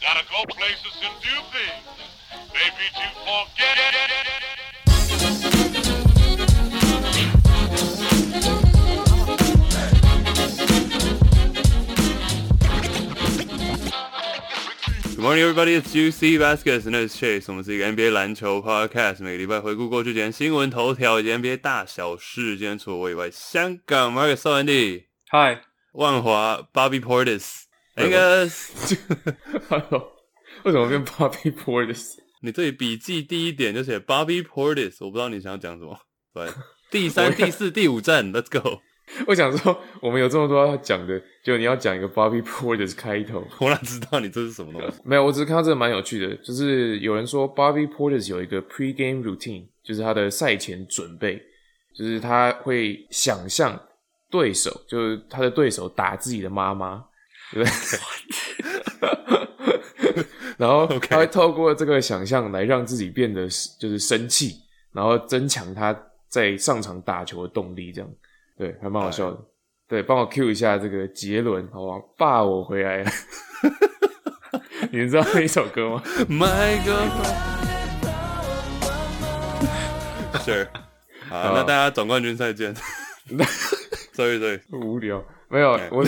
Gotta go places and do things. Maybe to forget. Good morning, everybody. It's Juicy Baskets and it's Chase. 我们是一个 NBA 篮球 podcast，每个礼拜回顾过去几天新闻头条以及 NBA 大小事。今天除了我以外，香港 Marcus 邵安迪、嗨，万华 Bobby Portis、 Angus，Hello，为什么变 Bobby Portis？你这里笔记第一点就写 Bobby Portis，我不知道你想要讲什么。对，第三、第四、第五站，Let's go。我想说，我们有这么多要讲的，就你要讲一个 Bobby Portis 开头。我哪知道你这是什么东西？没有，我只是看到这个蛮有趣的，就是有人说 Bobby Portis 有一个 pre-game routine，就是他的赛前准备，就是他会想象对手，就是他的对手打自己的妈妈，对不对？然后他会透过这个想象来让自己变得就是生气，然后增强他在上场打球的动力，这样对，还蛮好笑的。对，帮我 Q 一下这个杰伦，好不好？爸，我回来了。你们知道那一首歌吗？My God。Sure。好，好那大家总冠军赛见。sorry sorry，无聊，没有我，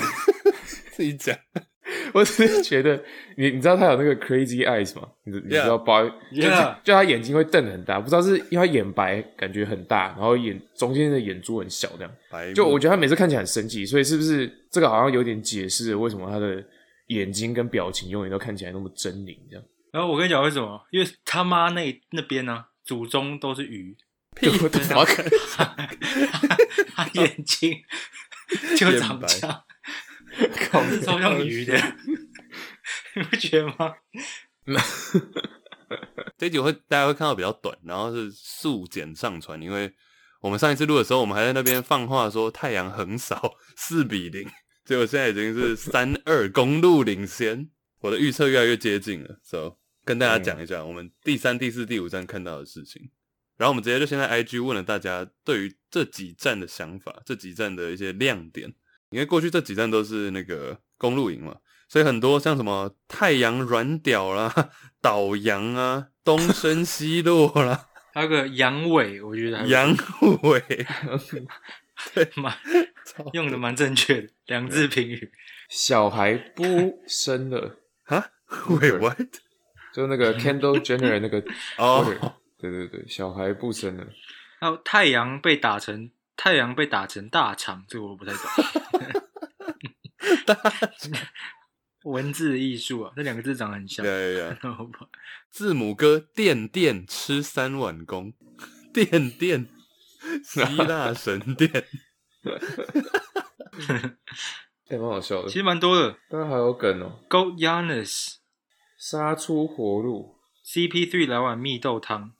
自己讲。我只是觉得你你知道他有那个 crazy eyes 吗？你你知道就 Yeah 就他眼睛会瞪很大，不知道是因为他眼白感觉很大，然后眼中间的眼珠很小这样。就我觉得他每次看起来很生气，所以是不是这个好像有点解释了为什么他的眼睛跟表情永远都看起来那么狰狞这样？然后我跟你讲为什么？因为他妈那那边呢、祖宗都是鱼，屁我的妈！他眼睛就长这样，靠超像鱼的，你不觉得吗？这一集会大家会看到比较短，然后是速剪上传，因为我们上一次录的时候，我们还在那边放话说太阳横扫四比零，结果现在已经是三二公路领先，我的预测越来越接近了，so 跟大家讲一下我们第三、第四、第五站看到的事情。然后我们直接就先在 IG 问了大家对于这几站的想法，这几站的一些亮点。因为过去这几站都是那个公路营嘛，所以很多像什么太阳软屌啦、倒阳啊、东升西落啦、还有个阳痿，我觉得阳痿，蛮用的蛮正确的，两字评语。小孩不生了，啊，Wait what？就那个 Candle Jenner 那个哦对对对，小孩不生了。还有太阳被打成太阳被打成大肠，这个我不太懂。文字艺术啊，这两个字长得很像。对呀呀！字母哥电电吃三碗公，电电 希腊神殿，也，蛮好笑的其。实蛮多的。当然还有梗哦，Go Yanis 杀出活路，CP3 来碗蜜豆汤，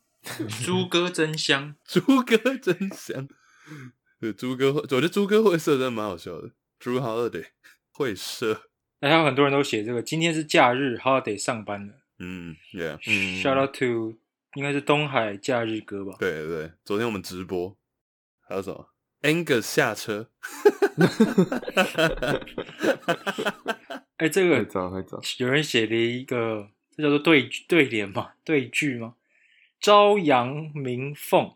猪哥真香。猪哥真香。对，猪哥会，我觉得猪哥会社真的蛮好笑的。Drew Holiday 会射，还有很多人都写这个，今天是假日，holiday 上班了。嗯，Yeah，嗯 Shout out to 应该是东海假日歌吧？对对对，昨天我们直播，还有什么？Angus 下车，哎、这太个早太早。有人写了一个，这叫做对对联嘛，对句吗？朝阳明凤，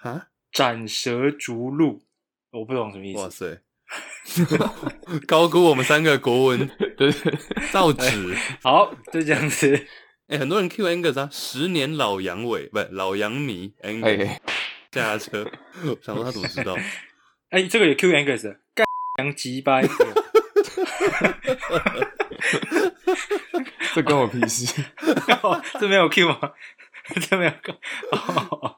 啊，斩蛇逐鹿，我不懂什么意思哇思。塞，高估我们三个国文 对对，造纸。好，就这样子。哎、很多人 Q Angus 啊，十年老杨伟，不是老杨迷 Angus 哎，下车，想说他怎么知道？哎、这个也 Q Angus 干羊鸡掰，这关我屁事。哦这没有 Q 吗？这没有 Q。哦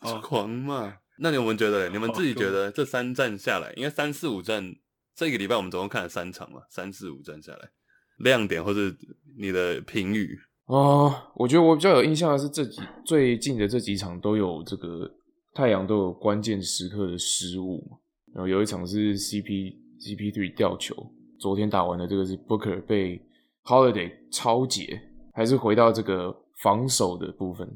哦狂嘛。那你们觉得？你们自己觉得这三站下来，应该三四五站，这个礼拜我们总共看了三场嘛，三四五站下来，亮点或是你的评语，哦，我觉得我比较有印象的是这几最近的这几场都有这个太阳都有关键时刻的失误嘛，然后有一场是 CP CP3 吊球，昨天打完的这个是 Booker 被 Holiday 超解，还是回到这个防守的部分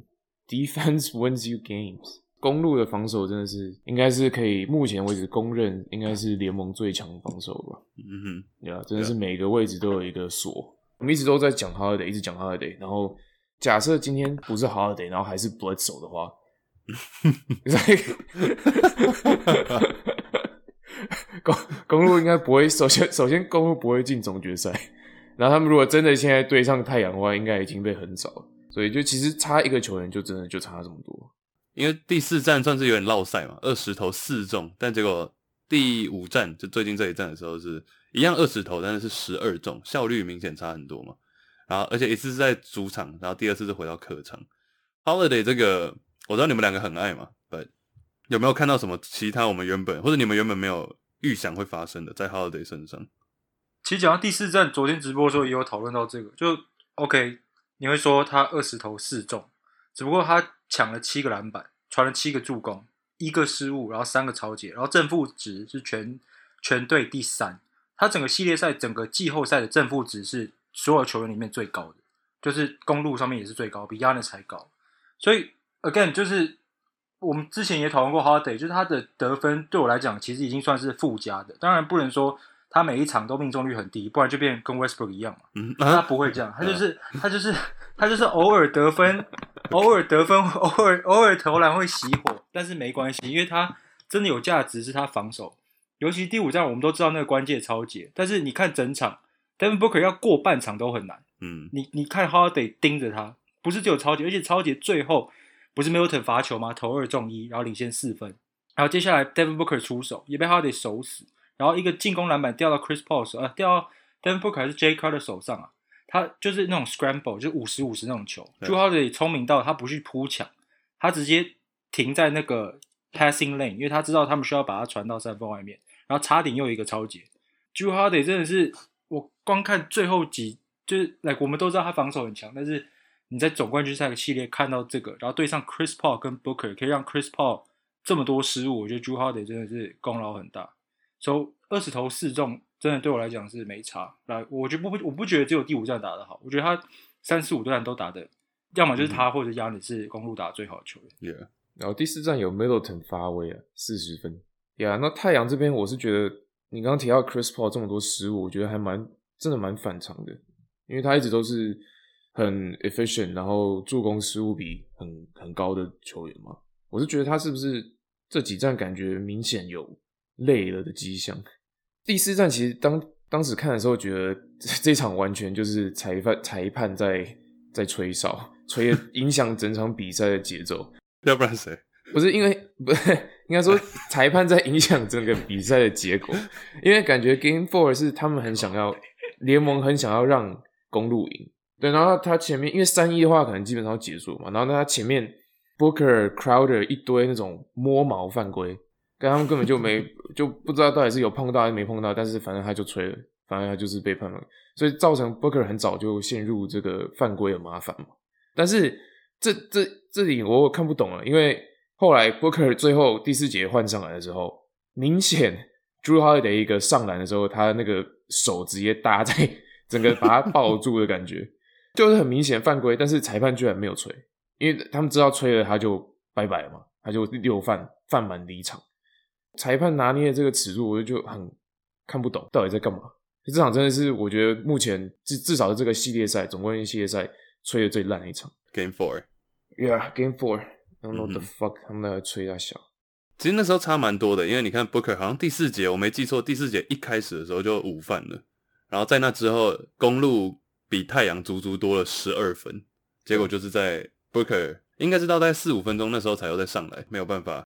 ，Defense wins you games。公路的防守真的是应该是可以目前为止公认应该是联盟最强防守吧。嗯哼，对啊，真的是每个位置都有一个锁。我们一直都在讲 Holiday，一直讲 Holiday，然后假设今天不是 Holiday，然后还是 Bledsoe 的话，公公路应该不会。首先，首先公路不会进总决赛。然后他们如果真的现在对上太阳的话，应该已经被横扫了。所以就其实差一个球员，就真的就差这么多。因为第四站算是有点落赛嘛，二十投四中，但结果第五站就最近这一站的时候是一样二十投，但是是十二中，效率明显差很多嘛。然后而且一次是在主场，然后第二次是回到客场。Holiday 这个我知道你们两个很爱嘛，But 有没有看到什么其他我们原本或者你们原本没有预想会发生的在 Holiday 身上？其实讲到第四站，昨天直播的时候也有讨论到这个，就 OK，你会说他二十投四中，只不过他抢了七个篮板，传了七个助攻，一个失误，然后三个超解，然后正负值是全全队第三。他整个系列赛、整个季后赛的正负值是所有球员里面最高的，就是公路上面也是最高，比 Yanis 还高。所以 again，就是我们之前也讨论过 Holiday，就是他的得分对我来讲其实已经算是附加的，当然不能说。他每一场都命中率很低，不然就变跟 Westbrook 一样嘛。嗯，他不会这样，他就是他就是他就是偶尔得分，偶尔得分，偶尔偶尔投篮会熄火，但是没关系，因为他真的有价值是他防守，尤其第五战我们都知道那个关键超节，但是你看整场，Devin Booker 要过半场都很难。嗯，你你看 Holiday 盯着他，不是只有超节，而且超节最后不是 Milton 罚球吗？投二中一，然后领先四分，然后接下来 Devin Booker 出手也被 Holiday 守死。然后一个进攻篮板掉到 Chris Paul 手，呃，掉到 Devin Booker 还是 J Carter 手上啊？他就是那种 scramble，就五十五十那种球。Drew Holiday 聪明到他不去扑抢，他直接停在那个 passing lane，因为他知道他们需要把它传到三分外面，然后差点又一个超节。Drew Holiday 真的是我光看最后几，就是来我们都知道他防守很强，但是你在总冠军赛的系列看到这个，然后对上 Chris Paul 跟 Booker，可以让 Chris Paul 这么多失误，我觉得 Drew Holiday 真的是功劳很大。收二十投四中，真的对我来讲是没差。来，我就不不，我不觉得只有第五站打得好，我觉得他三四五段都打的，要么就是他或者亚里是公路打最好的球员。Yeah，然后第四站有 Middleton 发威啊，四十分。呀，那太阳这边我是觉得，你刚刚提到 Chris Paul 这么多失误，我觉得还蛮真的蛮反常的，因为他一直都是很 efficient，然后助攻失误比很很高的球员嘛。我是觉得他是不是这几站感觉明显有。累了的迹象。第四站其实当当时看的时候，觉得这场完全就是裁判裁判在在吹哨，吹 影响整场比赛的节奏。要不然谁？不是因为不是应该说裁判在影响整个比赛的结果，因为感觉 Game Four 是他们很想要联盟很想要让公路赢。对，然后他前面因为三一的话可能基本上结束嘛，然后他前面 Booker Crowder 一堆那种摸毛犯规。跟他们根本就没就不知道到底是有碰到还是没碰到，但是反正他就吹了，反正他就是被判了，所以造成 Booker 很早就陷入这个犯规的麻烦嘛。但是这这这里我看不懂了，因为后来 Booker 最后第四节换上来的时候，明显 Drew Holiday 一个上篮的时候，他那个手直接搭在 整个把他抱住的感觉，就是很明显犯规，但是裁判居然没有吹，因为他们知道吹了他就拜拜了嘛，他就六犯犯满离场。裁判拿捏的这个尺度，我就很看不懂，到底在干嘛？这场真的是我觉得目前至至少是这个系列赛总冠军系列赛吹的最烂的一场。Game Four，Yeah，Game Four，I don't know the fuck，他们在吹他小。其实那时候差蛮多的，因为你看 Booker 好像第四节我没记错，第四节一开始的时候就五犯了，然后在那之后公路比太阳足足多了十二分，结果就是在 Booker 应该是到在四五分钟那时候才又再上来，没有办法。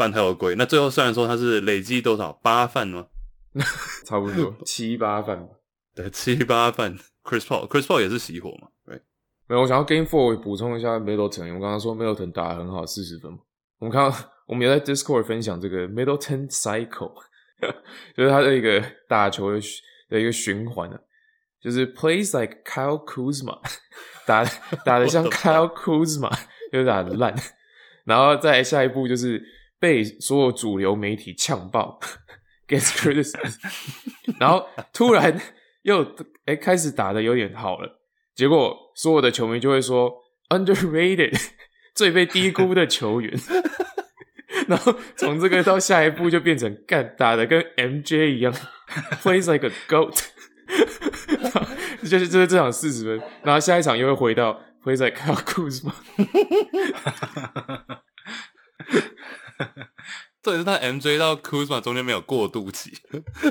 犯太有规，那最后虽然说他是累计多少八犯吗？差不多 七八犯吧。对，七八犯。Chris Paul，Chris Paul 也是熄火嘛？对。没有，我想要 Game Four 补充一下 Middleton。我刚刚说 Middleton 打得很好，四十分。我们看到 我们也在 Discord 分享这个 Middleton Cycle，就是他的一个打球的的一个循环啊。就是 plays like Kyle Kuzma，打打得像 Kyle Kuzma，就打得烂。然后再下一步就是被所有主流媒体呛爆，gets criticized。然后突然又哎开始打的有点好了，结果所有的球迷就会说 underrated，最被低估的球员。然后从这个到下一步就变成干打的跟 MJ 一样，plays like a goat，就是就是这场四十分，然后下一场又会回到 plays like Kyle Kuzma。重点是他 MJ 到 Kuzma 中间没有过渡期，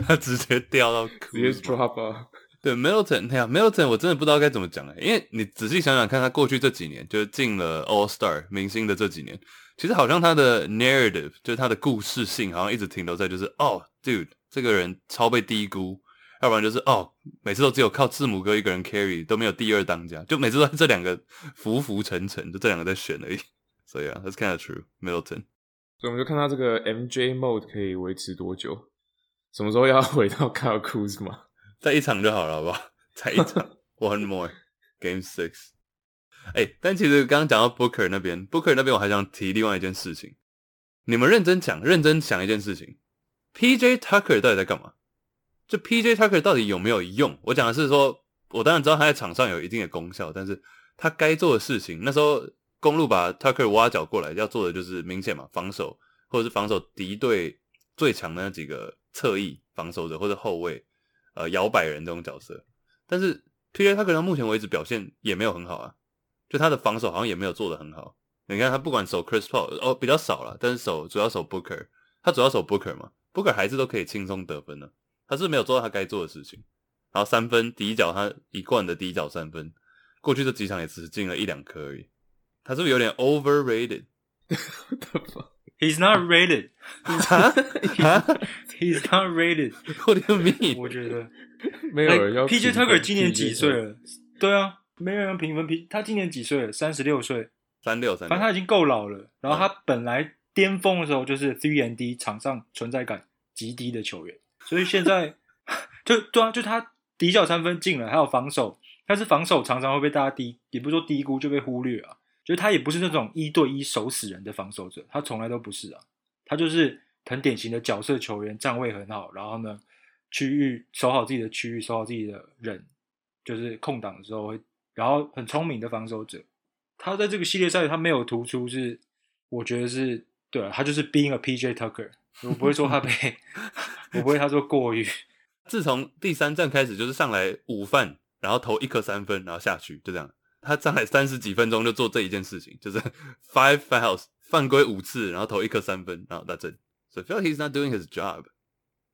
他直接掉到直接 Kuzma。drop。对 Middleton，哎呀，Middleton 我真的不知道该怎么讲哎，因为你仔细想想看，他过去这几年就是进了 All Star 明星的这几年，其实好像他的 narrative 就是他的故事性，好像一直停留在就是哦，dude 这个人超被低估，要不然就是哦，每次都只有靠字母哥一个人 carry 都没有第二当家，就每次都这两个浮浮沉沉，就这两个在选而已。所以啊，that's kind of true Middleton。所以我们就看他这个 MJ mode 可以维持多久，什么时候要 回到 Kyle Kuzma？再一场就好了，好不好？再一场，one more game six。哎、但其实刚刚讲到 Booker 那边，Booker 那边我还想提另外一件事情。你们认真讲，认真想一件事情，PJ Tucker 到底在干嘛？就 PJ Tucker 到底有没有用？我讲的是说，我当然知道他在场上有一定的功效，但是他该做的事情，那时候公路把 Tucker 挖角过来，要做的就是明显嘛，防守或者是防守敌对最强的那几个侧翼防守者或者后卫。呃摇摆人这种角色，但是 PJ 他可能目前为止表现也没有很好啊，就他的防守好像也没有做得很好。你看他不管守 Chris Paul 哦比较少了，但是守主要守 Booker，他主要守 Booker 嘛，Booker 还是都可以轻松得分的，他是没有做到他该做的事情。然后三分底角他一贯的底角三分，过去这几场也只进了一两颗而已，他是不是有点 overrated？He's not rated. 啊 He's not rated. What do you mean？我觉得没有人要 PJ Tucker 今年几岁了？对啊，没有人评分 P，他今年几岁了？三十六岁，三六三反正他已经够老了。然后嗯他本来巅峰的时候就是 three and D 场上存在感极低的球员，所以现在 就对啊，就他底角三分进了，还有防守，但是防守常常会被大家低，也不是说低估就被忽略啊。就是他也不是那种一对一守死人的防守者，他从来都不是啊，他就是很典型的角色球员，站位很好，然后呢，区域守好自己的区域，守好自己的人，就是空档的时候会，然后很聪明的防守者。他在这个系列赛他没有突出是，我觉得是对，他就是 being a PJ Tucker，我不会说他被，我不会他说过于，自从第三站开始，就是上来午饭，然后投一颗三分，然后下去，就这样。他上来三十几分钟就做这一件事情，就是 five fouls 犯规五次，然后投一颗三分，然后 that's it。So feel he's not doing his job。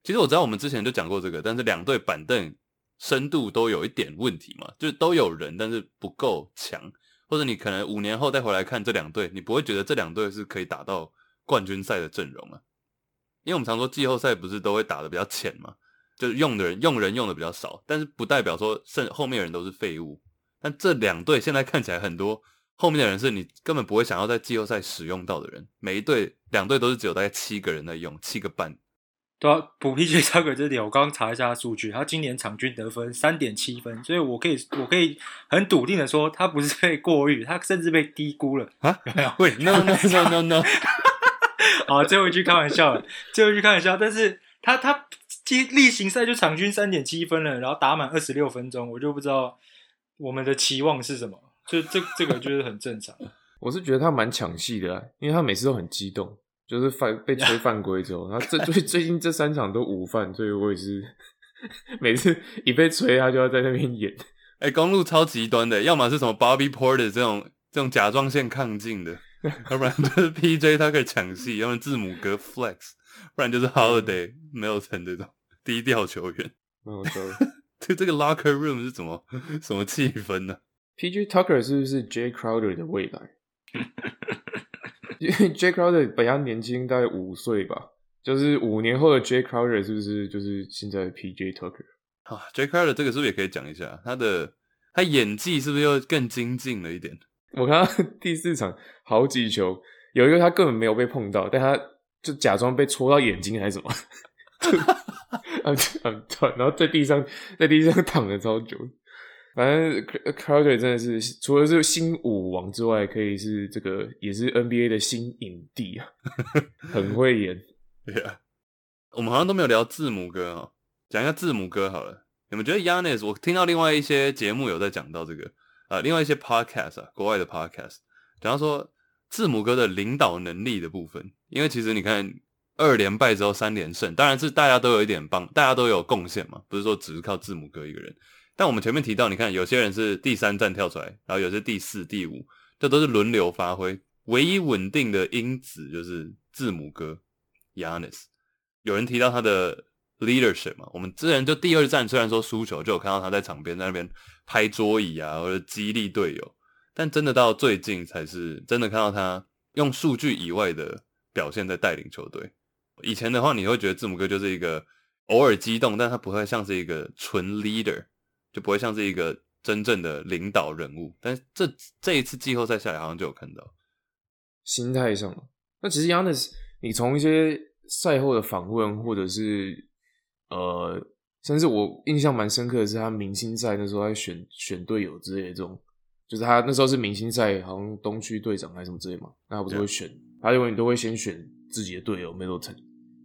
其实我知道我们之前就讲过这个，但是两队板凳深度都有一点问题嘛，就是都有人，但是不够强，或者你可能五年后再回来看这两队，你不会觉得这两队是可以打到冠军赛的阵容啊。因为我们常说季后赛不是都会打的比较浅嘛，就是用的人用人用的比较少，但是不代表说剩后面人都是废物。但这两队现在看起来很多后面的人是你根本不会想要在季后赛使用到的人，每一队两队都是只有大概七个人在用，七个半。对啊，补 PJ Tucker 这点，我刚刚查一下他数据，他今年场均得分三点七分，所以我可以我可以很笃定的说，他不是被过誉，他甚至被低估了。啊有没有？喂，no no no no no，好，最后一句开玩笑了，最后一句开玩笑，但是他他例例行赛就场均三点七分了，然后打满二十六分钟，我就不知道我们的期望是什么，就这这个就是很正常。我是觉得他蛮抢戏的、啊，因为他每次都很激动，就是犯被 吹犯规之后，然后这最最近这三场都五犯，所以我也是每次一被吹，他就要在那边演。哎、公路超极端的，要么是什么 Bobby Porter 这种这种甲状腺亢进的，要不然就是 PJ 他可以抢戏，要不然字母哥 Flex，不然就是 Holiday 没有成这种低调球员。没有错这这个 locker room 是怎么什么气氛呢？，PG Tucker 是不是 J Crowder 的未来？因为 J Crowder 比他年轻大概五岁吧，就是五年后的 J Crowder 是不是就是现在的 PJ Tucker？啊，J Crowder 这个是不是也可以讲一下他的他演技是不是又更精进了一点？我看他第四场好几球，有一个他根本没有被碰到，但他就假装被戳到眼睛还是什么，然后在地上在地上躺了超久。反正 Crowder 真的是除了是新舞王之外，可以是这个也是 NBA 的新影帝啊，很会演。对啊，我们好像都没有聊字母哥哦，讲一下字母哥好了。你们觉得 Yanis？我听到另外一些节目有在讲到这个，呃，另外一些 podcast 啊，国外的 podcast，讲到说字母哥的领导能力的部分。因为其实你看二连败之后三连胜，当然是大家都有一点帮，大家都有贡献嘛，不是说只是靠字母哥一个人。但我们前面提到，你看有些人是第三站跳出来，然后有些第四、第五，这都是轮流发挥。唯一稳定的因子就是字母哥 Yanis。有人提到他的 leadership 嘛？我们之前就第二站虽然说输球，就有看到他在场边在那边拍桌椅啊，或者激励队友。但真的到最近才是真的看到他用数据以外的表现在带领球队。以前的话，你会觉得字母哥就是一个偶尔激动，但他不会像是一个纯 leader。就不会像是一个真正的领导人物，但是这这一次季后赛下来，好像就有看到心态上。那其实 Yanis，你从一些赛后的访问，或者是呃，甚至我印象蛮深刻的是，他明星赛那时候在选选队友之类的这种，就是他那时候是明星赛，好像东区队长还是什么之类嘛，那他不是会选，他永远都会先选自己的队友 Middleton。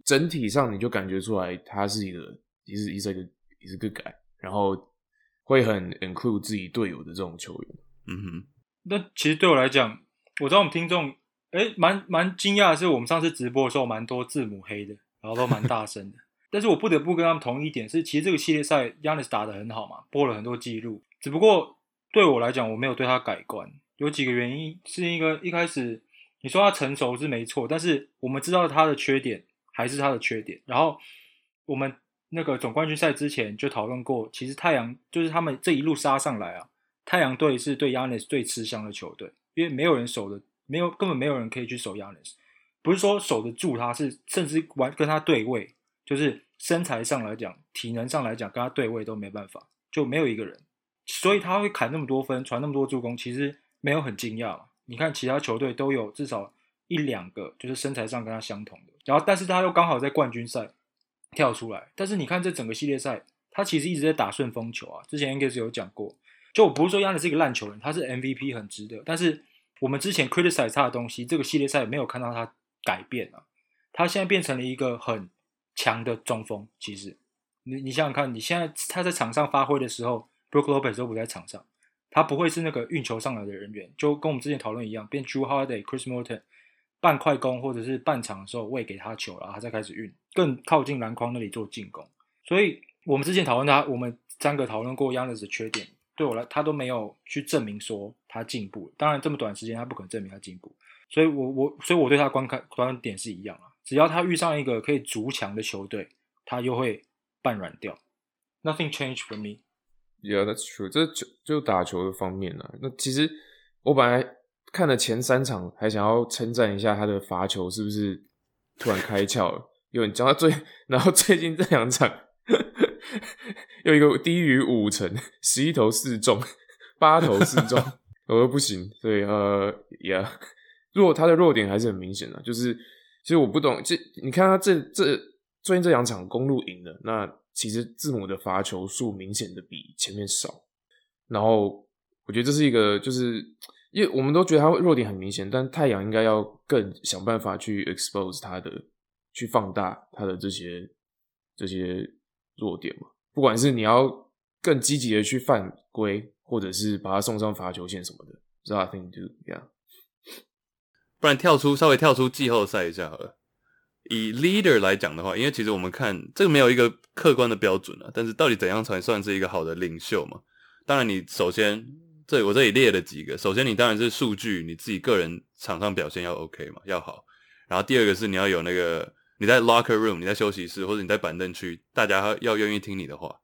整体上你就感觉出来，他是一个，也是一是一个，也是个改，然后。会很 include 自己队友的这种球员，嗯哼。那其实对我来讲，我知道我们听众，哎，蛮蛮惊讶的是，我们上次直播的时候，蛮多字母黑的，然后都蛮大声的。但是我不得不跟他们同一点是，其实这个系列赛 Yanis 打的很好嘛，破了很多记录。只不过对我来讲，我没有对他改观，有几个原因，是一个一开始你说他成熟是没错，但是我们知道他的缺点还是他的缺点。然后我们。那个总冠军赛之前就讨论过，其实太阳就是他们这一路杀上来啊，太阳队是对 Yanis 最吃香的球队，因为没有人守的，没有根本没有人可以去守 Yanis，不是说守得住他，是甚至完跟他对位，就是身材上来讲，体能上来讲，跟他对位都没办法，就没有一个人，所以他会砍那么多分，传那么多助攻，其实没有很惊讶嘛。你看其他球队都有至少一两个，就是身材上跟他相同的，然后但是他又刚好在冠军赛。跳出来，但是你看这整个系列赛，他其实一直在打顺风球啊。之前应该是有讲过，就我不是说亚尼是一个烂球人，他是 MVP 很值得。但是我们之前 criticize 他的东西，这个系列赛没有看到他改变啊。他现在变成了一个很强的中锋。其实你你想想看，你现在他在场上发挥的时候，Brook Lopez 都不在场上，他不会是那个运球上来的人员，就跟我们之前讨论一样，变 Drew Holiday、Chris Morton。半快攻或者是半场的时候喂给他球，然后他再开始运，更靠近篮筐那里做进攻。所以我们之前讨论他，我们三个讨论过 y o u n g e s 的缺点，对我来他都没有去证明说他进步。当然这么短时间他不可能证明他进步，所以我我所以我对他观看观点是一样啊。只要他遇上一个可以逐强的球队，他又会半软掉。Nothing changed for me. Yeah, that's true. 这就就打球的方面呢。那其实我本来。看了前三场，还想要称赞一下他的罚球是不是突然开窍了？有人讲到最，然后最近这两场有一个低于五成，十一投四中，八投四中，我说不行。所以呃，呀，弱他的弱点还是很明显的，就是其实我不懂，这你看他这这最近这两场公路赢了，那其实字母的罚球数明显的比前面少，然后我觉得这是一个就是。因为我们都觉得他弱点很明显，但太阳应该要更想办法去 expose 他的，去放大他的这些这些弱点嘛。不管是你要更积极的去犯规，或者是把他送上罚球线什么的，nothing to yeah。不然跳出稍微跳出季后赛一下好了。以 leader 来讲的话，因为其实我们看这个没有一个客观的标准啊，但是到底怎样才算是一个好的领袖嘛？当然，你首先。这我这里列了几个，首先你当然是数据，你自己个人场上表现要 OK 嘛，要好。然后第二个是你要有那个你在 locker room，你在休息室或者你在板凳区，大家要愿意听你的话。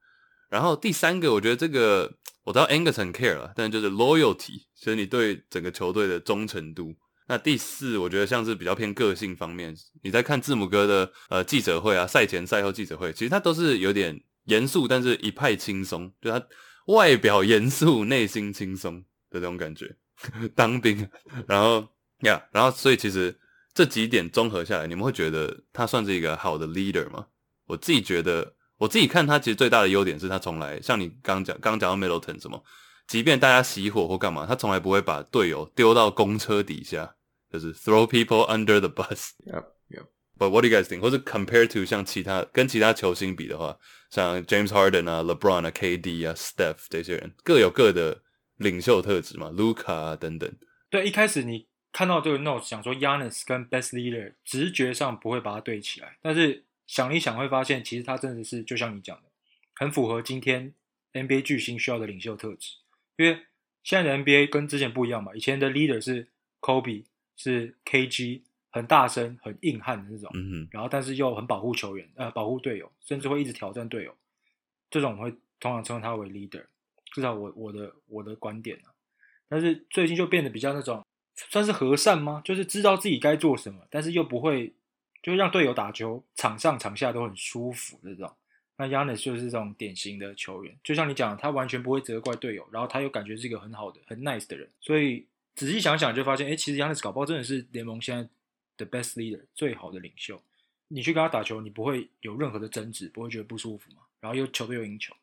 然后第三个，我觉得这个我知道 Angus 很 care 了，但就是 loyalty，所以你对整个球队的忠诚度。那第四，我觉得像是比较偏个性方面，你在看字母哥的呃记者会啊，赛前赛后记者会，其实他都是有点严肃，但是一派轻松，就他。外表严肃，内心轻松的这种感觉，当兵，然后呀，然后所以其实这几点综合下来，你们会觉得他算是一个好的 leader 吗？我自己觉得，我自己看他其实最大的优点是他从来像你刚讲刚讲到 Middleton 什么，即便大家熄火或干嘛，他从来不会把队友丢到公车底下，就是 throw people under the bus。Yep, yep. But what do you guys think？或者 compare to 像其他跟其他球星比的话，像 James Harden 啊、LeBron 啊、KD 啊、Steph 这些人各有各的领袖特质嘛，Luca 啊等等。对，一开始你看到这个 note 想说 Yanis 跟 Best Leader 直觉上不会把它对起来，但是想一想会发现，其实他真的是就像你讲的，很符合今天 NBA 巨星需要的领袖特质。因为现在的 NBA 跟之前不一样嘛，以前的 leader 是 Kobe，是 KG，很大声、很硬汉的那种，嗯哼，然后但是又很保护球员，呃，保护队友，甚至会一直挑战队友。这种我会通常称他为 leader，至少我我的我的观点啊。但是最近就变得比较那种算是和善吗？就是知道自己该做什么，但是又不会，就让队友打球场上场下都很舒服的这种。那 Yanis 就是这种典型的球员，就像你讲的，他完全不会责怪队友，然后他又感觉是一个很好的、很 nice 的人，所以仔细想想就发现，哎，其实 Yanis 搞不好真的是联盟现在的 best leader 最好的领袖。你去跟他打球，你不会有任何的争执，不会觉得不舒服嘛？然后又球队又赢球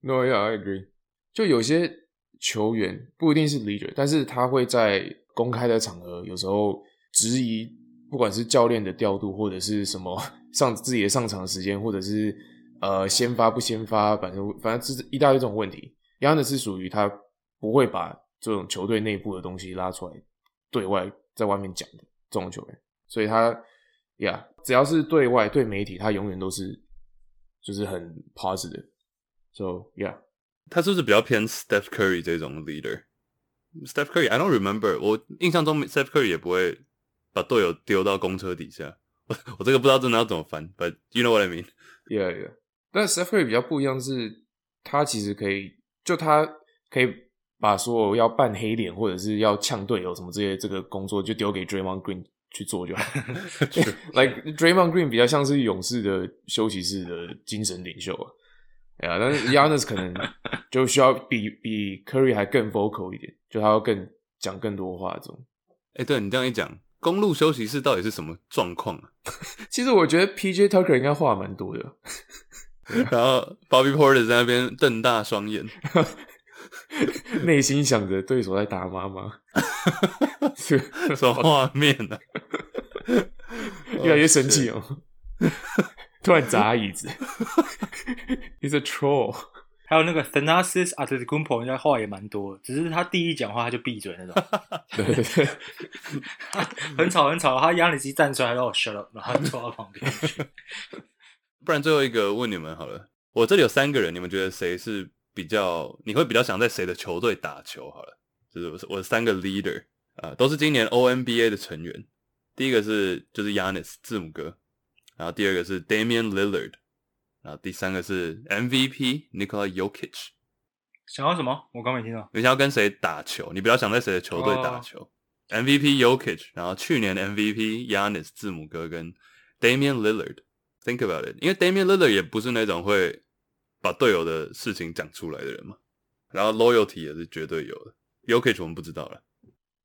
，No, yeah, I agree. 就有些球员不一定是 leader，但是他会在公开的场合，有时候质疑，不管是教练的调度，或者是什么上自己的上场时间，或者是呃先发不先发，反正反正这是一大堆这种问题。y a n 是属于他不会把这种球队内部的东西拉出来对外在外面讲的这种球员，所以他呀只要是对外对媒体，他永远都是就是很 positive。So yeah. 他是不是比较偏 Steph Curry 这种 leader？Steph Curry，I don't remember，我印象中 Steph Curry 也不会把队友丢到公车底下。我我这个不知道真的要怎么翻，But you know what I mean？Yeah, yeah. 但 Steph Curry 比较不一样是，他其实可以，就他可以把所有要扮黑脸或者是要呛队友什么这些这个工作就丢给 Draymond Green 去做就好。like Draymond Green 比较像是勇士的休息室的精神领袖啊。哎呀，但是 Yanis 可能就需要比比 Curry 还更 vocal 一点，就他要更讲更多话这种。哎、对你这样一讲，公路休息室到底是什么状况啊？其实我觉得 PJ Tucker 应该话蛮多的。然后 Bobby Porter 在那边瞪大双眼，内心想着对手在打妈妈，是 什么画面呢、越来越生气哦，突然砸椅子，He's a troll。还有那个 Thanasis Antetokounmpo，人家话也蛮多的，只是他第一讲话他就闭嘴那种，对对对，很吵很吵。他亚里基站出来，然后 shut up，然后坐到旁边去。不然最后一个问你们好了，我这里有三个人，你们觉得谁是比较你会比较想在谁的球队打球？好了，就是我我三个 leader 啊、都是今年 ONBA 的成员。第一个是就是 Yanis 字母哥，然后第二个是 Damian Lillard，然后第三个是 MVP Nikola Jokic。想要什么？我刚没听到。你想要跟谁打球？你比较想在谁的球队打球、m v p Jokic，然后去年的 MVP Yanis 字母哥跟 Damian Lillard。Think about it，因为 Damian Lillard 也不是那种会把队友的事情讲出来的人嘛，然后 loyalty 也是绝对有的。Jokic 我们不知道了，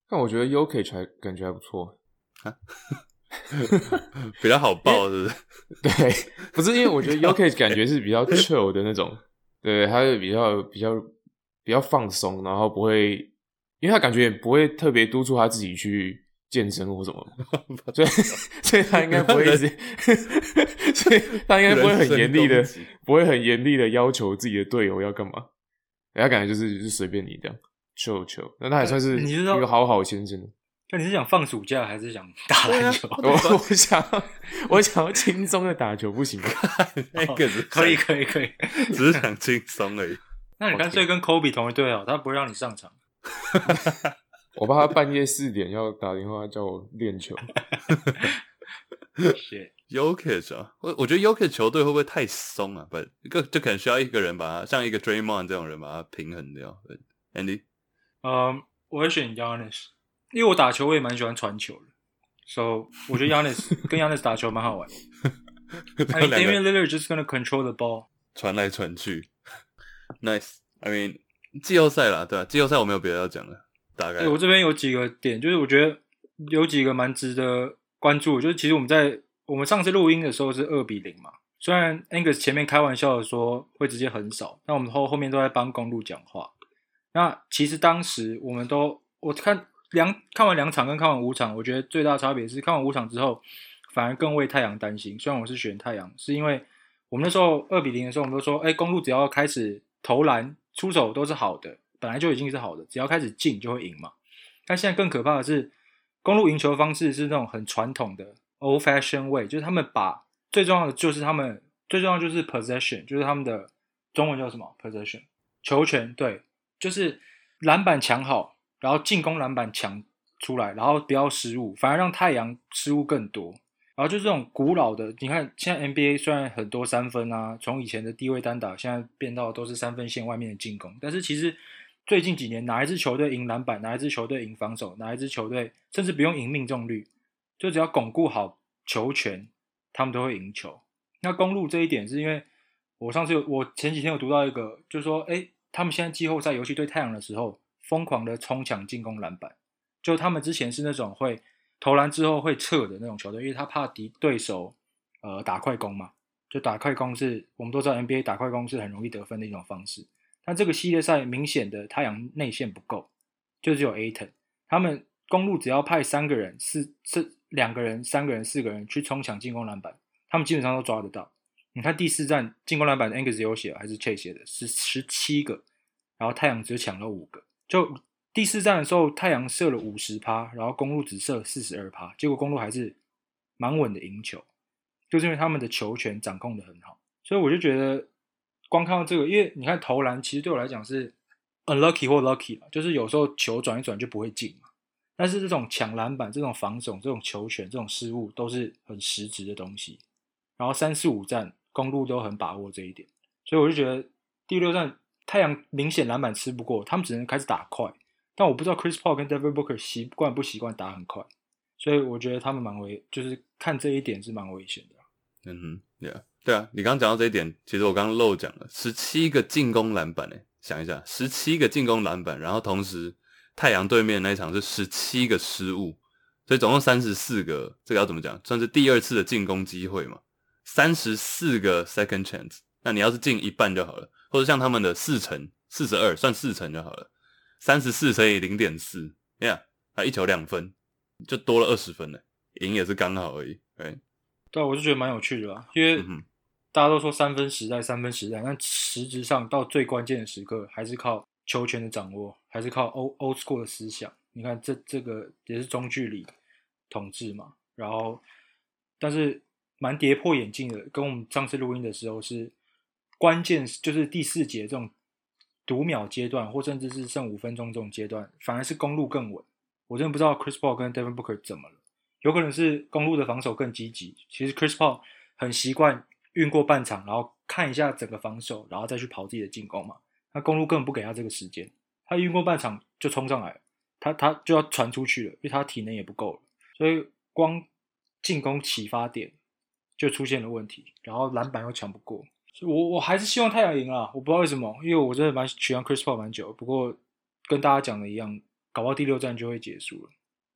但我觉得 Yokich 还感觉还不错。比较好抱，是不是？对，不是因为我觉得 Yokich 感觉是比较 chill 的那种，对，他是比较比较比较放松，然后不会，因为他感觉也不会特别督促他自己去健身或什么，所以 所以他应该不会一直，所以他应该不会很严厉的不会很严厉的要求自己的队友要干嘛，人家感觉就是就是随便你这样 chill chill，那他也算是一你知道个好好先生。那你是想放暑假还是想打篮球？我我想要我想要轻松的打球，不行吗？那个是可以可以可以。只是想轻松而已。那你干脆跟 Kobe 同一队哦，他不会让你上场。我怕他半夜四点要打电话叫我练球。是 Jokic 啊，我我觉得 Yokic 球队会不会太松啊？不，个就可能需要一个人把他，像一个 Draymond 这种人把他平衡掉。Andy，嗯，我会选 Yanis，因为我打球我也蛮喜欢传球的，so 我觉得 Yanis 跟 Yanis 打球蛮好玩的。I 然后 mean, 两 Damian 个 Lillard just gonna control the ball。传来传去，Nice。I mean，季后赛啦，对吧、季后赛我没有别的要讲了，大概哎、我这边有几个点，就是我觉得有几个蛮值得关注，就是其实我们在我们上次录音的时候是二比零嘛，虽然 Angus 前面开玩笑的说会直接横扫，但我们后后面都在帮公路讲话。那其实当时我们都我看两看完两场跟看完五场，我觉得最大差别是看完五场之后，反而更为太阳担心。虽然我是选太阳，是因为我们那时候二比零的时候，我们都说，哎，公路只要开始投篮出手都是好的，本来就已经是好的，只要开始进就会赢嘛。但现在更可怕的是，公路赢球方式是那种很传统的 old fashion way，就是他们把最重要的就是他们最重要就是 possession，就是他们的中文叫什么 possession 球权，对，就是篮板抢好，然后进攻篮板抢出来，然后不要失误，反而让太阳失误更多。然后就这种古老的，你看现在 NBA 虽然很多三分啊，从以前的低位单打，现在变到都是三分线外面的进攻，但是其实最近几年哪一支球队赢篮板，哪一支球队赢防守，哪一支球队甚至不用赢命中率，就只要巩固好球权，他们都会赢球。那公路这一点是因为我上次有我前几天有读到一个，就是说，哎，他们现在季后赛尤其对太阳的时候，疯狂的冲抢进攻篮板，就他们之前是那种会。投篮之后会撤的那种球队，因为他怕敌对手，呃，打快攻嘛。就打快攻是我们都知道，NBA 打快攻是很容易得分的一种方式。那这个系列赛明显的太阳内线不够，就只有 Aton。他们公路只要派三个人、四、四两个人、三个人、四个人去冲抢进攻篮板，他们基本上都抓得到。你看第四站进攻篮板，Angus 有写还是 Chase 写的？是十七个，然后太阳只抢了五个，就。第四站的时候，太阳射了五十趴，然后公路只射四十二趴，结果公路还是蛮稳的赢球，就是因为他们的球权掌控的很好。所以我就觉得，光看到这个，因为你看投篮，其实对我来讲是 unlucky 或 lucky 嘛，就是有时候球转一转就不会进嘛。但是这种抢篮板、这种防守、这种球权、这种失误，都是很实质的东西。然后三四五站公路都很把握这一点，所以我就觉得第六站太阳明显篮板吃不过，他们只能开始打快。但我不知道 Chris Paul 跟 Devin Booker 习惯不习惯打很快，所以我觉得他们蛮危，就是看这一点是蛮危险的。嗯哼，Yeah，对啊，你刚刚讲到这一点，其实我刚刚漏讲了，十七个进攻篮板诶，想一下，十七个进攻篮板，然后同时太阳对面那一场是十七个失误，所以总共三十四个，这个要怎么讲？算是第二次的进攻机会嘛？三十四个 second chance，那你要是进一半就好了，或者像他们的四成四十二，算四成就好了。三十四乘以零点四，呀，他一球两分，就多了二十分了，赢也是刚好而已。对，对，我就觉得蛮有趣的啦，因为大家都说三分时代，三分时代，但实质上到最关键的时刻，还是靠球权的掌握，还是靠 old old school 的思想。你看，这这个也是中距离统治嘛，然后，但是蛮跌破眼镜的，跟我们上次录音的时候是关键，就是第四节这种。读秒阶段，或甚至是剩五分钟这种阶段，反而是公路更稳。我真的不知道 Chris Paul 跟 Devin Booker 怎么了，有可能是公路的防守更积极。其实 Chris Paul 很习惯运过半场，然后看一下整个防守，然后再去跑自己的进攻嘛。那公路根本不给他这个时间，他运过半场就冲上来，他他就要传出去了，因为他体能也不够了，所以光进攻启发点就出现了问题，然后篮板又抢不过。我我还是希望太阳赢啊！我不知道为什么，因为我真的蛮喜欢 Chris Paul 蛮久。不过跟大家讲的一样，搞到第六站就会结束了。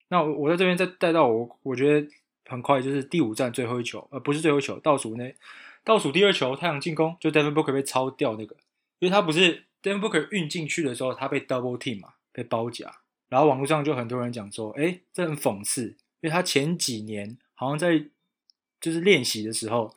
那我我在这边再带到我，我觉得很快就是第五站最后一球，呃，不是最后一球，倒数那倒数第二球，太阳进攻就 Devin Booker 被抄掉那个，因为他不是 Devin Booker 运进去的时候，他被 double team 嘛，被包夹。然后网络上就很多人讲说，哎，这很讽刺，因为他前几年好像在就是练习的时候。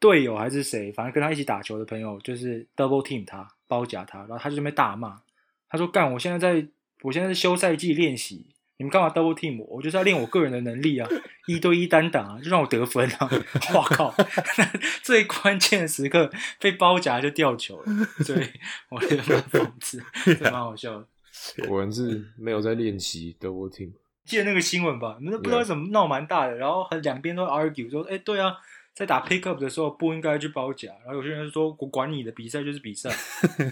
队友还是谁，反正跟他一起打球的朋友，就是 double team 他包夹他，然后他就这边大骂，他说：“干，我现在在，我现在是休赛季练习，你们干嘛 double team 我？我就是要练我个人的能力啊，一对一单打啊，就让我得分啊！我靠，最关键的时刻被包夹就掉球了，所以我觉得蛮讽刺，蛮好笑的。果然是没有在练习 double team，记得那个新闻吧？你们都不知道怎么闹蛮大的，然后两边都 argue 说：，哎，对啊。”在打 pick up 的时候不应该去包夹，然后有些人说我管你的比赛就是比赛。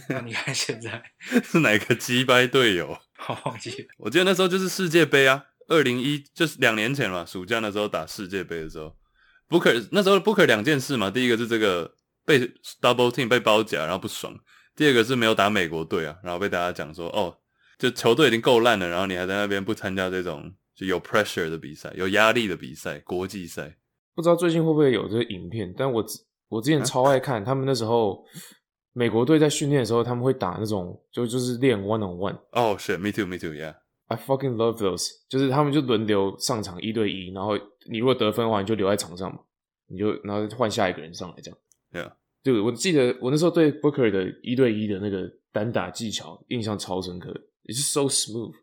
那你看现在是哪个击败队友？我忘记了。我记得那时候就是世界杯啊，二零一就是两年前嘛，暑假那时候打世界杯的时候，Booker 那时候 Booker 两件事嘛，第一个是这个被 double team 被包夹，然后不爽；第二个是没有打美国队啊，然后被大家讲说哦，就球队已经够烂了，然后你还在那边不参加这种就有 pressure 的比赛、有压力的比赛、国际赛。不知道最近会不会有这个影片，但我我之前超爱看，他们那时候美国队在训练的时候，他们会打那种就就是练 one on one。哦、是 me too, me too, yeah. I fucking love those，就是他们就轮流上场一对一，然后你如果得分的话，你就留在场上嘛，你就然后换下一个人上来这样。Yeah. 就我记得我那时候对 Booker 的一对一的那个单打技巧印象超深刻，It's so smooth，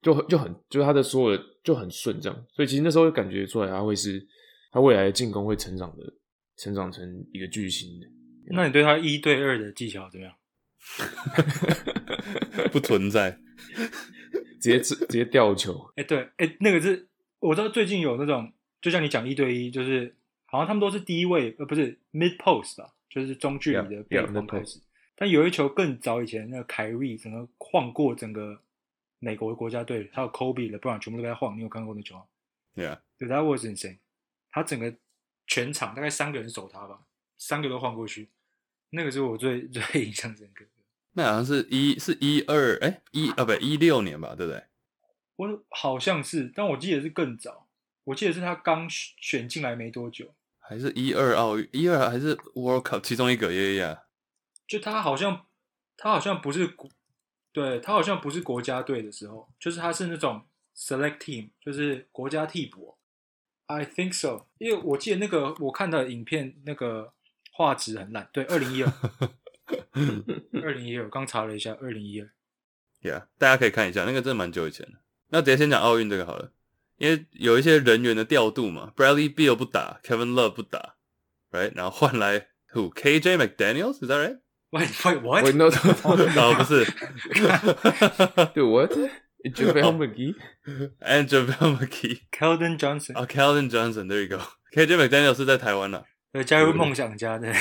就很就很就是他的所有的就很顺这样，所以其实那时候就感觉出来他会是他未来的进攻会成长的，成长成一个巨星的。那你对他一对二的技巧怎么样？不存在。直接直接吊球，哎、对，哎、那个是我知道最近有那种，就像你讲一对一，就是好像他们都是第一位，呃，不是 mid post 吧，就是中距离的 mid 开始。但有一球更早以前，那个凯瑞整个晃过整个美国国家队，还有 Kobe 了，不然全部都在晃。你有看过那球吗？Yeah. 对，他 was insane，他整个全场大概三个人守他吧，三个都晃过去，那个是我最 最印象深刻的。那好像是一是一二哎一啊不一六年吧，对不对？我好像是，但我记得是更早，我记得是他刚选选进来没多久，还是一二奥运一二还是 World Cup 其中一个耶耶。就他好像他好像不是国，对他好像不是国家队的时候，就是他是那种 select team，就是国家替补哦。I think so，因为我记得那个我看的影片那个画质很烂，对，二零一二，二零一二，我刚查了一下，二零一二。Yeah，大家可以看一下，那个真的蛮久以前的。那直接先讲奥运这个好了，因为有一些人员的调度嘛，Bradley Beal 不打，Kevin Love 不打，right，然后换来 who KJ McDaniels，is that right？Wait, wait, what? 我 no 哦，不是对 what JaVale McGee and JaVale McGee，Keldon Johnson，啊、k e l v i n Johnson，there you go。KJ McDaniels 是在台湾了呃，加入梦想家的。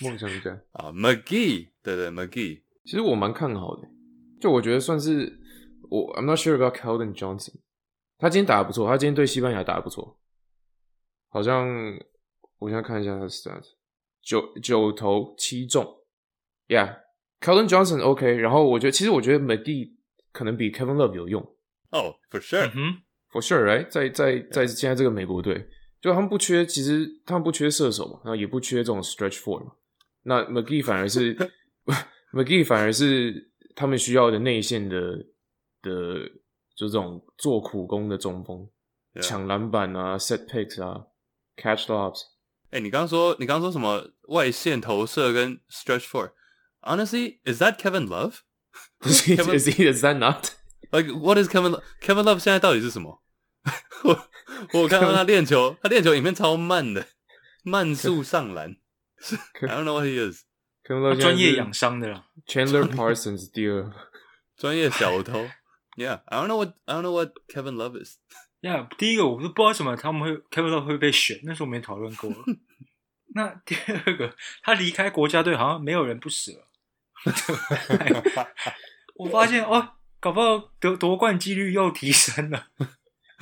梦想家。啊，McGee，对对 McGee，其实我蛮看好的，就我觉得算是我 I'm not sure about Calvin Johnson，他今天打的不错，他今天对西班牙打的不错，好像我现在看一下他的 stats，九九投七中，Yeah，Calvin Johnson OK，然后我觉得其实我觉得 McGee 可能比 Kevin Love 有用哦、f o r sure，、嗯哼，，for sure，right，在在在现在这个美国队，就他们不缺，其实他们不缺射手嘛，然后也不缺这种 stretch four 嘛，那 McGee 反而是 McGee 反而是他们需要的内线的的，就这种做苦工的中锋抢篮板啊，set picks 啊，catch lobs。哎、你刚刚说你刚刚说什么外线投射跟 stretch four？Honestly，is that Kevin Love？Is he, Kevin- is he is that not? Like what is Kevin Kevin Love 现在到底是什么？我 我有看到他练球，他练球影片超慢的，慢速上篮。I don't know what he is，可能他专业养伤的啦。Chandler Parsons 第二。专业小偷。Yeah，I don't know what I don't know what Kevin Love is。Yeah，第一个我都不知道为什么他们会 Kevin Love 会被选，那时候我们也讨论过。那第二个，他离开国家队好像没有人不舍。我发现哦，搞不好得夺冠几率又提升了。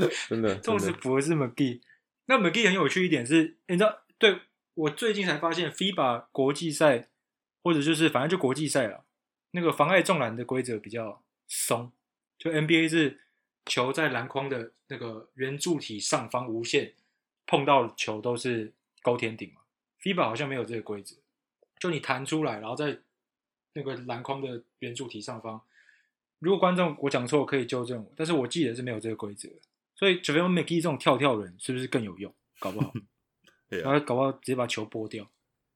真的，重视不是 McGee。那 McGee 很有趣一点是，你知道，对我最近才发现，FIBA 国际赛或者就是反正就国际赛了，那个妨碍重篮的规则比较松，就 NBA 是球在篮筐的那个圆柱体上方无限碰到球都是高天顶嘛，FIBA 好像没有这个规则，就你弹出来，然后在那个篮筐的圆柱体上方。如果观众我讲错，可以纠正我，但是我记得是没有这个规则的。所以 JaVale McGee 这种跳跳人是不是更有用？搞不好，对啊搞不好直接把球拨掉。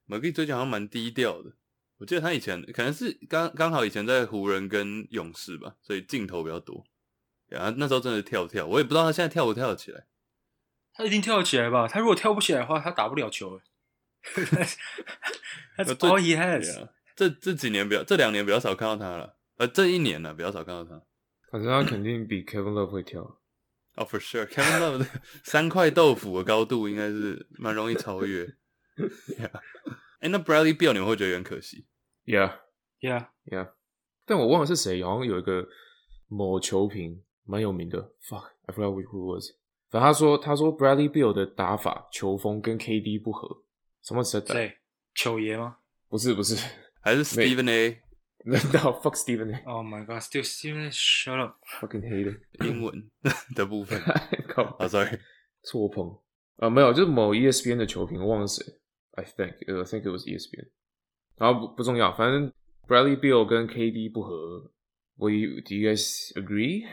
，McGee 最近好像蛮低调的。我记得他以前可能是刚刚好以前在湖人跟勇士吧，所以镜头比较多。然后那时候真的是跳跳，我也不知道他现在跳不跳得起来。他一定跳得起来吧？他如果跳不起来的话，他打不了球。That's 呃 all he has. 啊这这几年比较，这两年比较少看到他了。呃，这一年呢比较少看到他。反正他肯定比 Kevin Love 会跳。哦、f o r sure，Kevin Love 的三块豆腐的高度应该是蛮容易超越。yeah. 哎、那 Bradley Beal 你们会觉得有点可惜？Yeah, Yeah，yeah。但我忘了是谁，好像有一个某球评蛮有名的，fuck I forgot who it was。反正他说他说 Bradley Beal 的打法球风跟 KD 不合。什么 said that？谁？球爷吗不是不是还是 Stephen A，No fuck Stephen A？Oh my god，still Stephen shut up。fucking hate it。英文的部分？靠啊、s o r r y 错碰啊，没有，就是某 ESPN 的球评，我忘了谁 I think, uh, I think it was ESPN。然后不不重要，反正 Bradley Beal 跟 KD 不合。Do you do you guys agree？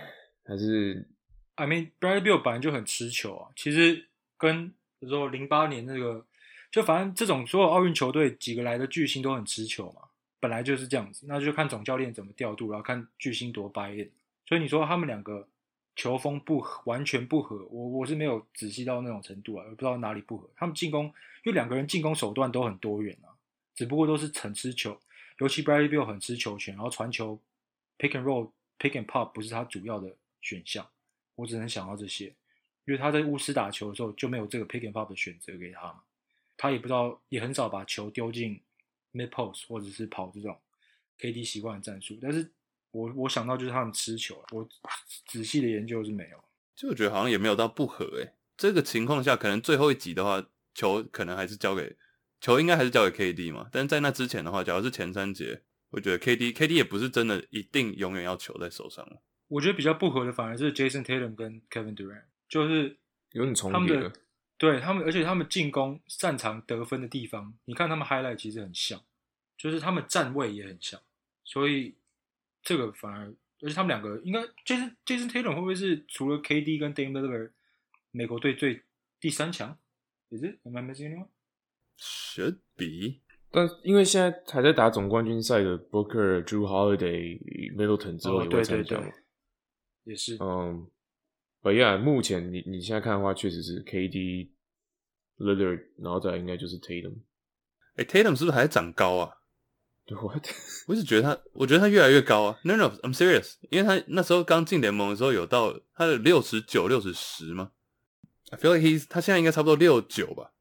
还是 I mean Bradley Beal 本来就很持球啊，其实跟比如说零八年那个，就反正这种所有奥运球队几个来的巨星都很持球嘛，本来就是这样子，那就看总教练怎么调度，然后看巨星多掰一所以你说他们两个球风不完全不合，我我是没有仔细到那种程度啊，我不知道哪里不合。他们进攻，因为两个人进攻手段都很多元啊，只不过都是很吃球，尤其 Bradley Beal 很吃球权，然后传球 pick and roll pick and pop 不是他主要的选项，我只能想到这些，因为他在巫师打球的时候就没有这个 pick and pop 的选择给他，他也不知道，也很少把球丢进 mid post 或者是跑这种 KD 习惯的战术，但是我我想到就是他们吃球，我仔细的研究是没有。就我觉得好像也没有到不合诶、这个情况下，可能最后一集的话，球可能还是交给球，应该还是交给 KD 嘛。但是在那之前的话，假如是前三节，我觉得 KD KD 也不是真的一定永远要球在手上了。我觉得比较不合的反而是 Jason Tatum 跟 Kevin Durant，就是有点重叠？对他们，而且他们进攻擅长得分的地方，你看他们 highlight 其实很像，就是他们站位也很像，所以这个反而，而且他们两个应该 Jason Jason Tatum 会不会是除了 KD 跟 Dame Lillard 美国队最第三强？Is it? Am I missing anyone? Should be 但因为现在还在打总冠军赛的 Booker、Drew Holiday、Middleton 之后对对对会参加嘛。，也是。嗯，But yeah，目前你你现在看的话，确实是 KD、Lillard，然后再来应该就是 Tatum。哎、t a t u m 是不是还在长高啊？对，What？我一直觉得他，我觉得他越来越高啊。No No，I'm serious，因为他那时候刚进联盟的时候有到他的六十九、六十十吗？I feel like he's 他现在应该差不多六九吧。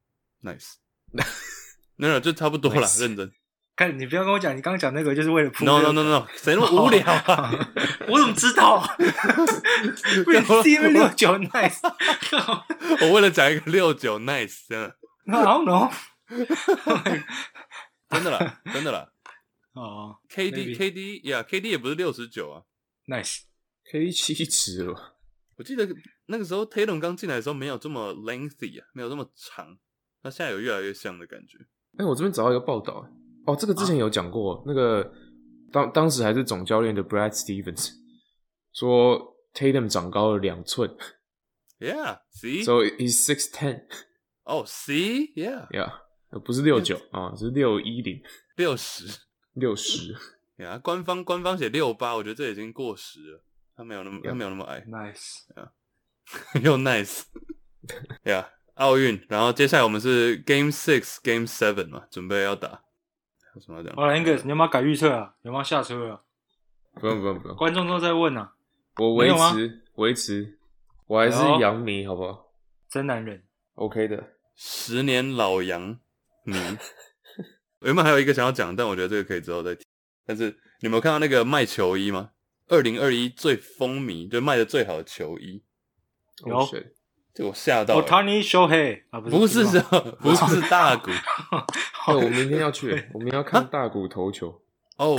Nice。No No，就差不多啦认真。看你不要跟我讲，你刚刚讲那个就是为了铺 No no no no，谁那么无聊啊？我怎么知道啊？为了 C 六九 nice，我为了讲一个六九 Nice，真的 I don't know。真的啦，真的啦。哦 KD Maybe KD 呀、yeah,，KD 也不是六十九啊。，nice。K 七尺了，我记得那个时候 Taylor 刚进来的时候没有这么 lengthy 啊，没有这么长。那现在有越来越像的感觉。哎、我这边找到一个报道，哦，这个之前有讲过，那个当当时还是总教练的 Brad Stevens 说 Tatum 长高了两寸 Yeah，see，，so he's six ten，yeah，哦 see, yeah, yeah，不是六九啊，是六一零六十。六十。呀，官方官方写六八，我觉得这已经过时了。他没有那么他没有那么矮，Nice，又 nice。Yeah，，奥运，然后接下来我们是 Game Six、Game Seven 嘛，准备要打。有什么要讲？好了，Angus，你有没有改预测啊？有没有下车啊？不用不用不用，观众都在问啊，我维持维持，我还是杨迷，好不好真男人。？OK 的。十年老杨 迷。我原本还有一个想要讲，但我觉得这个可以之后再提。但是你们有看到那个卖球衣吗？二零二一最风靡，就卖的最好的球衣，有 Oh 这我吓到哦了。，Tony Shohei 啊，不是不是不是大股 对，我明天要去，我明天要看大谷投球。哦，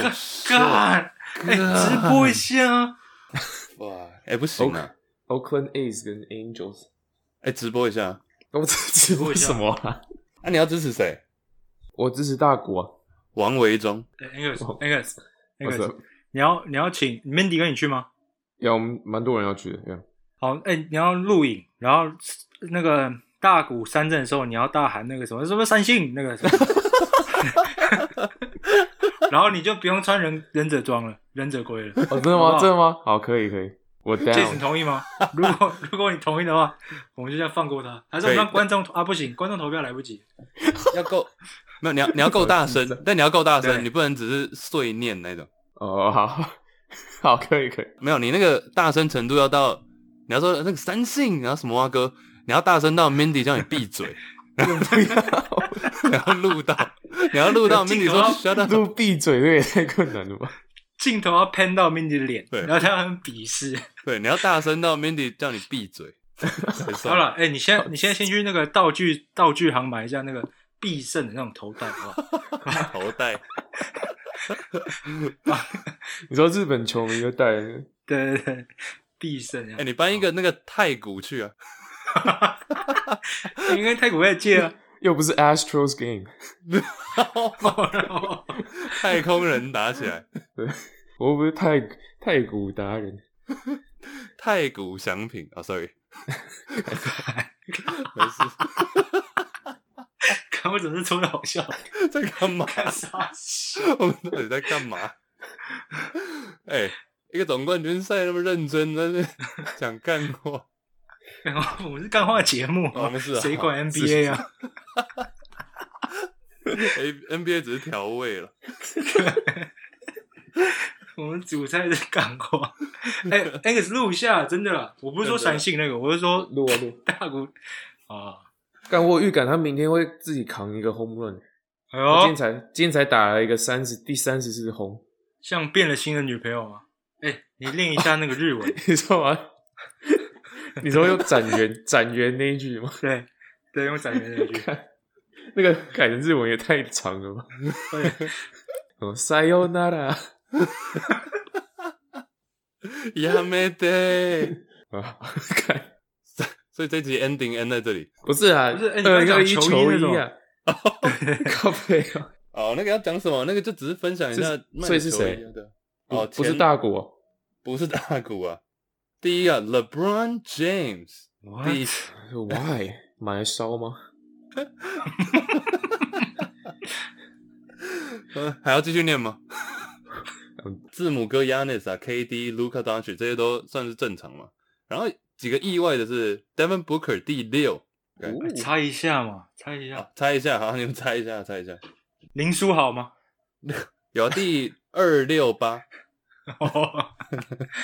干，哎，直播一下啊。哇，哎、不行啊，Oakland A's 跟 Angels，哎、直播一下。我这 直播什么啊？那、你要支持谁？我支持大谷啊！王维忠。哎 Angus，Angus，Angus，你要你要请 Mandy 跟你去吗？要我们蛮多人要去的，呀好，哎、你要录影，然后那个大鼓三振的时候，你要大喊那个什么什么三星那个什么，然后你就不用穿忍忍者装了，忍者龟了。哦，真的吗？好不好真的吗？好，可以可以，我 Jason。同意吗？如果 如果你同意的话，我们就这样放过他，还是我们让观众啊？不行，观众投票来不及。要够，没有你要你要够大声，但你要够大对声，你不能只是碎念那种。哦，好，好，可以可以。没有，你那个大声程度要到，你要说那个三信，然后什么啊哥，你要大声到 Mindy 叫你闭嘴，不要 然后录到，你要录到 Mindy 说 shut up，录闭嘴，这也太困难了吧？镜头要偏到 Mindy 的脸，对然后他很鄙视。对，你要大声到 Mindy 叫你闭嘴。好了，哎、你现在你现在先去那个道具道具行买一下那个必胜的那种头带，好不好？头带，你说日本球迷就戴对对对，必胜。哎、你搬一个那个太鼓去啊，应该太古可以借啊。又不是 Astros game，太空人打起来，对我又不是太太古达人。太古祥品啊、s o r r y 没事，看我怎么是抽的好笑？在干嘛？看啥笑？我们到底在干嘛？哎、一个总冠军赛那么认真，在那讲干话，然后我们是干话节目，哦我们是啊谁管 NBA 啊？？A，NBA 只是调味了。我们主菜是干话。哎，X 录一下，真的啦，我不是说闪信那个，我是说录啊录，大股啊。但我有预感他明天会自己扛一个 home run。哎呦今天，才今天才打了一个三十第三十次轰，像变了心的女朋友啊！哎，你练一下那个日文。你说吗？你说用展元展元那一句吗？对对，用展元那句。那个改成日文也太长了吧？对，哦，Sayonara やめて。啊，看所以这集 ending end 在这里。不是啊，不是哎你二零二一刚刚讲球衣球那种衣啊，靠背啊，哦，那个要讲什么？那个就只是分享一下这是卖所以是谁球衣的。哦，不是前大股哦，不是大股啊。 第一个 LeBron James，第一 Why 买来烧吗？呃还要继续念吗嗯？字母哥 Yanis 啊，KD、Luka Doncic 这些都算是正常嘛。然后几个意外的是 Devin Booker 第六，哦猜一下嘛，猜一啊下，，猜一下，好，你们猜一下，猜一下，林书豪吗？有第二六八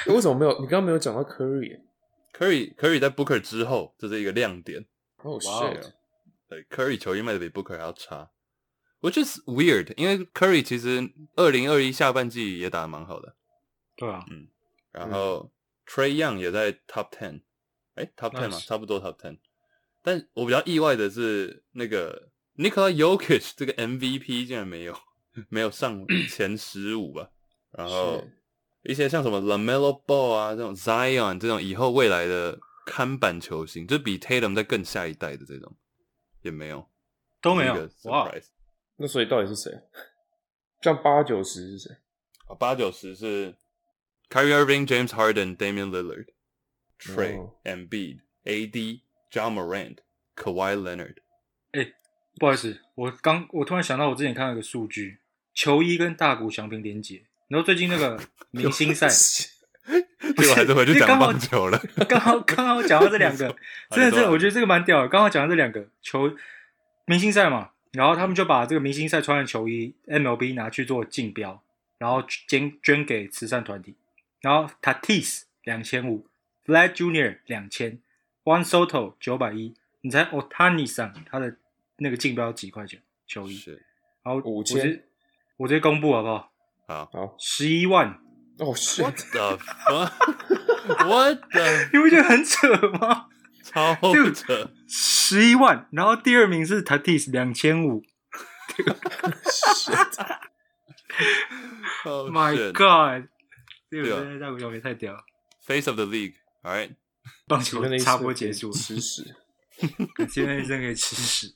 为什么没有？你刚刚没有讲到 Curry？Curry Curry 在 Booker 之后，这是一个亮点。哦 shit！对，Curry 球衣卖的比 Booker 还要差，which is weird，因为 Curry 其实二零二一下半季也打的蛮好的，对啊，嗯然后 Trey Young 也在 Top Ten，哎，Top Ten 嘛，Nice 差不多 Top Ten。但我比较意外的是，那个 Nikola Jokic 这个 MVP 竟然没有没有上前十五吧。然后是一些像什么 Lamelo Ball 啊这种 Zion 这种以后未来的看板球星，就比 Tatum 在更下一代的这种也没有，都没有。哇。那所以到底是谁？这样八九十是谁？啊，八九十是 Kyrie Irving、James Harden、Damian Lillard、Trey、哦 Embiid、AD、John Morant、Kawhi Leonard。哎不好意思，我刚我突然想到，我之前看到一个数据，球衣跟大谷翔平连结。然后最近那个明星赛，结果还是回去讲棒球了。刚好刚好讲到这两个，真的真的，我觉得这个蛮屌的。刚好讲到这两个球明星赛嘛，然后他们就把这个明星赛穿的球衣 MLB 拿去做竞标，然后捐捐给慈善团体。然后 Tatis 两千五，Vlad Junior 两千，Juan Soto 九百一。你猜 Otani 上他的那个竞标几块钱球衣？是，然后5000我直接我直接公布好不好？好。好十一万，哦 fuck？What the？你不觉得很扯吗？超就扯！十一万，然后第二名是 Tatis 两千五。Oh, My shit. God，这对啊个真的大谷翔平太屌了，Face of the league. All right. 棒球插播结束，吃屎！现在真可以吃屎。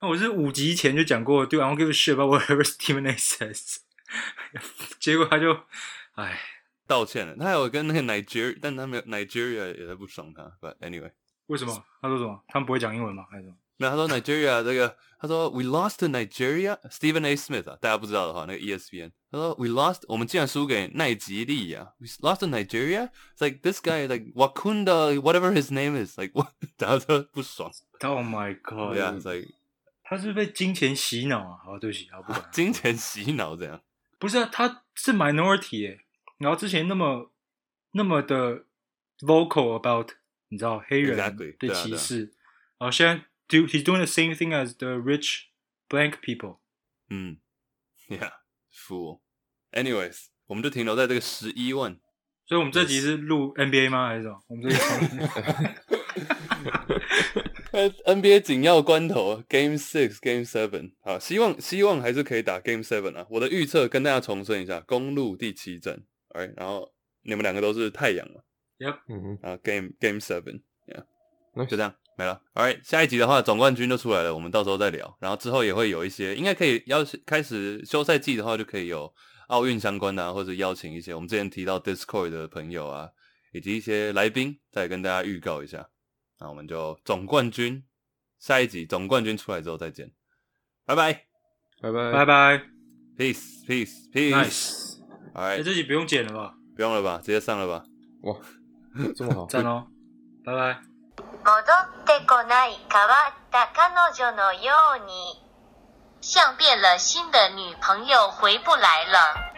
那我是五集前就讲过，对，I don't give a shit about whatever Stephen says。结果他就，哎，道歉了。他还有跟那个 Nigeria，但他没有 Nigeria 也在不爽他。But anyway，为什么？他说什么？他们不会讲英文吗？还是什么？没有，他说 Nigeria 这个，他说 We lost to Nigeria。Stephen A. Smith 啊，大家不知道的话，那个 ESPN，他说 We lost，我们竟然输给奈及利亚。We lost to Nigeria。It's like this guy like Wakunda whatever his name is like what，然后他不爽。Oh my God！Yeah，it's like 他是被金钱洗脑啊！好，对不起，好不管。金钱洗脑这样。不是啊，他是 minority 耶，然后之前那么那么的 vocal about 你知道黑人 Exactly，的对啊啊歧视，然后现在 do he's doing the same thing as the rich blank people。嗯，Yeah，fool。Anyways，我们就停留在这个十一万。所以我们这集是录 NBA 吗？还是什么？我们这集呃，NBA 紧要关头，Game Six、Game Seven，好，希望希望还是可以打 Game Seven 啊。我的预测跟大家重申一下，公路第七战，Alright，然后你们两个都是太阳嘛，嗯哼，啊，Game Game Seven，Yeah，那就这样，没了。Alright，下一集的话，总冠军就出来了，我们到时候再聊。然后之后也会有一些，应该可以邀请开始休赛季的话，就可以有奥运相关的、啊，或者邀请一些我们之前提到 Discord 的朋友啊，以及一些来宾，再跟大家预告一下。那我们就总冠军下一集总冠军出来之后再见，拜拜拜拜拜拜，peace peace peace。 ，nice。哎， Alright，这集不用剪了吧？不用了吧，直接上了吧。哇，这么好，赞哦，拜拜。戻ってこない変わった彼女のように，像变了心的女朋友回不来了。